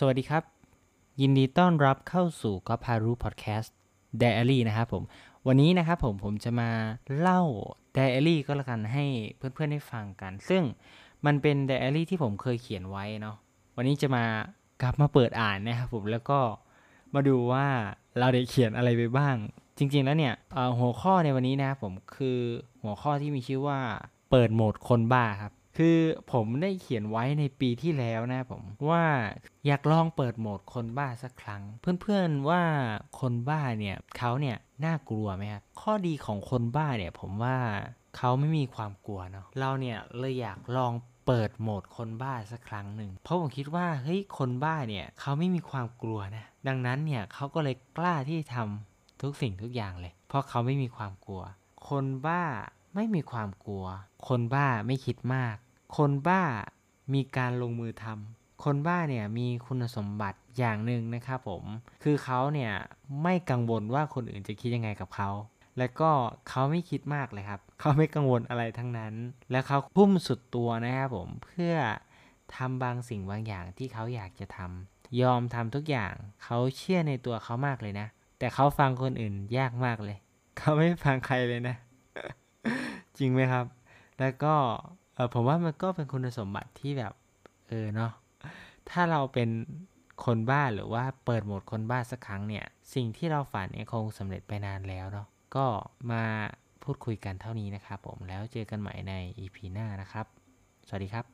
สวัสดีครับ ยินดีต้อนรับเข้าสู่ก็พารู้พอดแคสต์ Diary นะครับผม วันนี้นะครับผมผมจะมาเล่า Diary ก็แล้วกันให้เพื่อนๆได้ฟังกัน ซึ่งมันเป็น Diary ที่ผมเคยเขียนไว้เนาะวันนี้จะมากลับมาเปิดอ่านนะครับผมแล้วก็มาดูว่าเราได้เขียนอะไรไปบ้าง จริง ๆ แล้วเนี่ยหัวข้อในวันนี้นะครับผมคือหัวข้อที่มีชื่อว่าเปิดโหมดคนบ้าครับ คือผมได้เขียนไว้ในปีที่แล้วนะผมว่าอยากลองเปิดโหมดคนบ้าสักครั้ง เพื่อนๆว่าคนบ้าเนี่ยเขาเนี่ยน่ากลัวไหมครับข้อดีของคนบ้าเนี่ยผมว่าเขาไม่มีความกลัวเนาะเราเนี่ยเลยอยากลองเปิดโหมดคนบ้าสักครั้งหนึ่ง เพราะผมคิดว่าเฮ้ยคนบ้าเนี่ยเขาไม่มีความกลัวนะ ดังนั้นเนี่ยเขาก็เลยกล้าที่ทำทุกสิ่งทุกอย่างเลย เพราะเขาไม่มีความกลัว คนบ้า ไม่มีความกลัว คนบ้าไม่คิดมาก คนบ้ามีการลงมือทำ คนบ้าเนี่ยมีคุณสมบัติอย่างหนึ่งนะครับผม คือเขาเนี่ยไม่กังวลว่าคนอื่นจะคิดยังไงกับเขา และก็เขาไม่คิดมากเลยครับ เขาไม่กังวลอะไรทั้งนั้น และเขาพุ่มสุดตัวนะครับผม เพื่อทำบางสิ่งบางอย่างที่เขาอยากจะทำ ยอมทำทุกอย่าง เขาเชื่อในตัวเขามากเลยนะ แต่เขาฟังคนอื่นยากมากเลย เขาไม่ฟังใครเลยนะ จริงไหมครับ แล้วก็ผมว่ามันก็เป็นคุณสมบัติที่แบบเออเนาะถ้าเราเป็นคนบ้าหรือว่าเปิดโหมดคนบ้าสักครั้งเนี่ย สิ่งที่เราฝันเนี่ยคงสำเร็จไปนานแล้วเนาะก็มาพูดคุยกันเท่านี้นะครับผมแล้วเจอกันใหม่ใน EP หน้านะครับ สวัสดีครับ